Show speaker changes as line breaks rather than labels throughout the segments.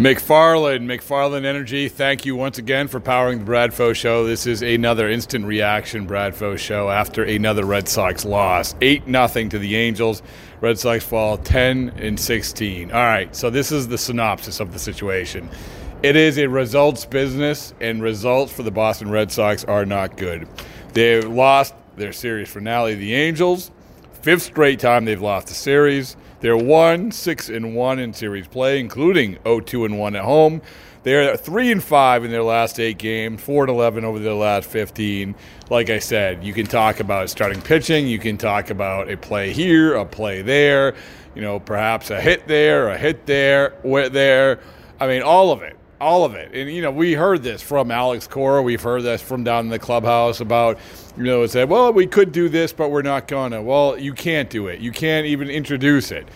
McFarland, McFarland Energy, thank you once again for powering the Brad Bradfo Show. This is another instant reaction Brad Bradfo Show after another Red Sox loss. 8 nothing to the Angels. Red Sox fall 10 and 16. All right, so this is the synopsis of the situation. It is a results business, and results for the Boston Red Sox are not good. They lost their series finale, the Angels. Fifth straight time they've lost the series. They're one, six, and one in series play, including 0-2 and one at home. They're three and five in their last eight games, four and eleven over their last fifteen. Like I said, you can talk about starting pitching, you can talk about a play here, a play there, you know, perhaps a hit there, a hit there, there. I mean, all of it all of it. And you know, we heard this from Alex Cora. We've heard this from down in the clubhouse about you know, it said, well, we could do this, but we're not gonna. Well, you can't do it. You can't even introduce it.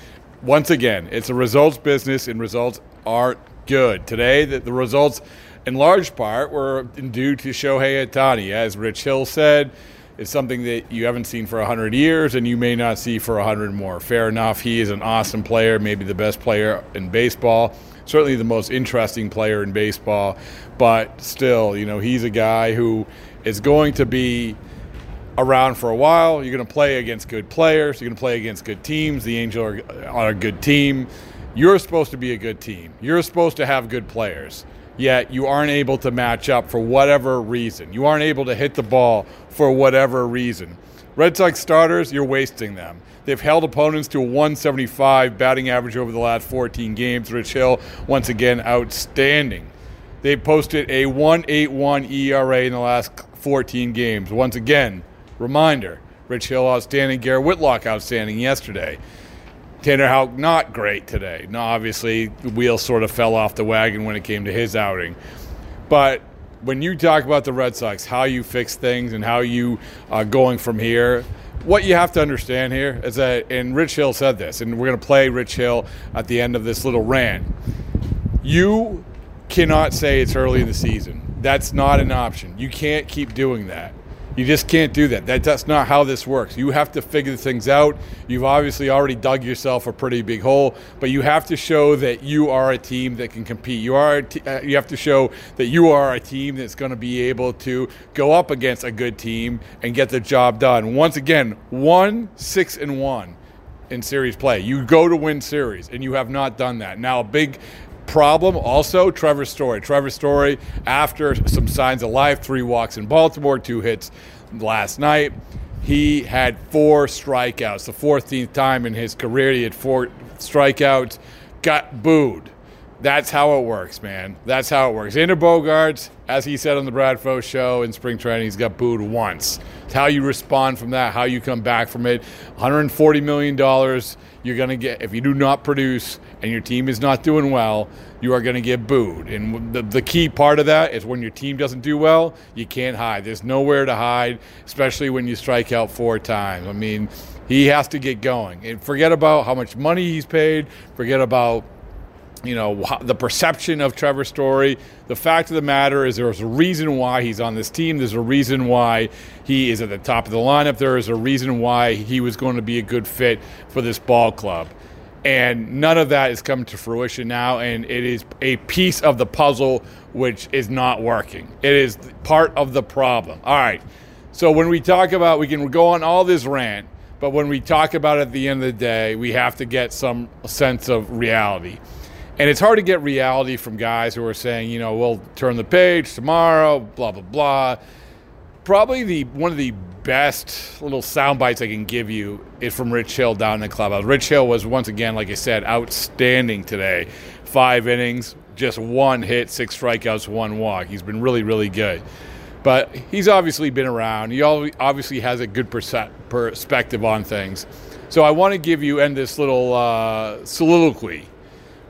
Once again, it's a results business, and results aren't good today. The, the results, in large part, were due to Shohei Ohtani, as Rich Hill said. It's something that you haven't seen for 100 years and you may not see for 100 more. Fair enough. He is an awesome player, maybe the best player in baseball certainly the most interesting player in baseball. But still, you know, he's a guy who is going to be around for a while. You're going to play against good players. You're going to play against good teams. The Angels are, are a good team. You're supposed to be a good team. You're supposed to have good players. Yet you aren't able to match up for whatever reason. You aren't able to hit the ball for whatever reason. Red Sox starters, you're wasting them. They've held opponents to a 175 batting average over the last 14 games. Rich Hill, once again, outstanding. They posted a 181 ERA in the last 14 games. Once again, reminder Rich Hill outstanding, Garrett Whitlock outstanding yesterday. Tanner Houck not great today. Now, obviously, the wheel sort of fell off the wagon when it came to his outing. But when you talk about the Red Sox, how you fix things and how you are going from here, what you have to understand here is that, and Rich Hill said this, and we're going to play Rich Hill at the end of this little rant. You cannot say it's early in the season. That's not an option. You can't keep doing that. You just can't do that. that. That's not how this works. You have to figure things out. You've obviously already dug yourself a pretty big hole, but you have to show that you are a team that can compete. You are. Uh, you have to show that you are a team that's going to be able to go up against a good team and get the job done. Once again, one six and one in series play. You go to win series, and you have not done that. Now, a big problem also Trevor Story. Trevor Story, after some signs of life, three walks in Baltimore, two hits last night. He had four strikeouts, the 14th time in his career. He had four strikeouts, got booed. That's how it works, man. That's how it works. Xander Bogaerts, as he said on the Bradfo show in spring training, he's got booed once. It's how you respond from that, how you come back from it. $140 million you're going to get, if you do not produce and your team is not doing well, you are going to get booed. And the, the key part of that is when your team doesn't do well, you can't hide. There's nowhere to hide, especially when you strike out four times. I mean, he has to get going. And forget about how much money he's paid, forget about you know the perception of Trevor Story. The fact of the matter is, there's a reason why he's on this team. There's a reason why he is at the top of the lineup. There is a reason why he was going to be a good fit for this ball club. And none of that is coming to fruition now, and it is a piece of the puzzle which is not working. It is part of the problem. All right. So when we talk about, we can go on all this rant, but when we talk about it at the end of the day, we have to get some sense of reality. And it's hard to get reality from guys who are saying, you know, we'll turn the page tomorrow, blah blah blah. Probably the one of the best little sound bites I can give you is from Rich Hill down in the clubhouse. Rich Hill was once again, like I said, outstanding today. Five innings, just one hit, six strikeouts, one walk. He's been really, really good. But he's obviously been around. He obviously has a good perspective on things. So I want to give you end this little uh, soliloquy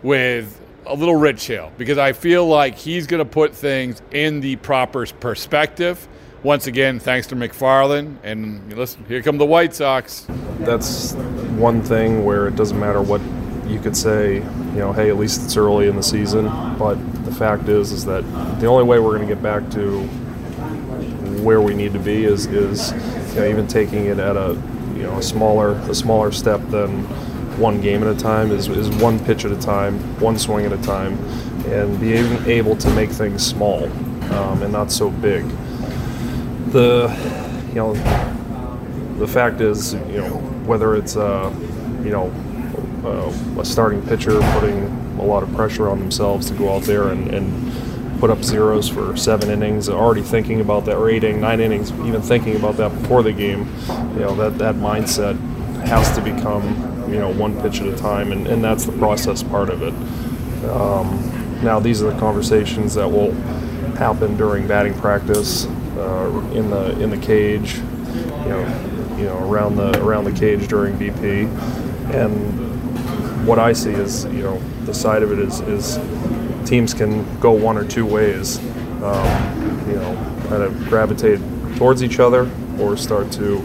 with a little Rich Hill because I feel like he's going to put things in the proper perspective. Once again, thanks to McFarland. And listen, here come the White Sox.
That's one thing where it doesn't matter what you could say, you know, hey, at least it's early in the season. But the fact is, is that the only way we're going to get back to where we need to be is, is you know, even taking it at a, you know, a smaller, a smaller step than one game at a time, is, is one pitch at a time, one swing at a time, and being able to make things small um, and not so big. The you know the fact is you know whether it's uh, you know uh, a starting pitcher putting a lot of pressure on themselves to go out there and, and put up zeros for seven innings, already thinking about that, or eight nine innings, even thinking about that before the game, you know, that, that mindset has to become, you know, one pitch at a time, and, and that's the process part of it. Um, now, these are the conversations that will happen during batting practice, uh, in the in the cage, you know, you know, around the around the cage during BP, and what I see is, you know, the side of it is, is teams can go one or two ways. Um, you know, kind of gravitate towards each other or start to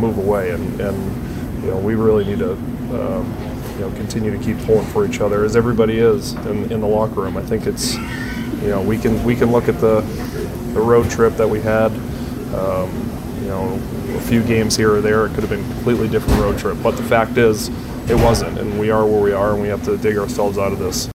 move away. And, and you know, we really need to, um, you know, continue to keep pulling for each other as everybody is in, in the locker room. I think it's, you know, we can we can look at the the road trip that we had. Um, you know, a few games here or there, it could have been a completely different road trip. But the fact is, it wasn't, and we are where we are, and we have to dig ourselves out of this.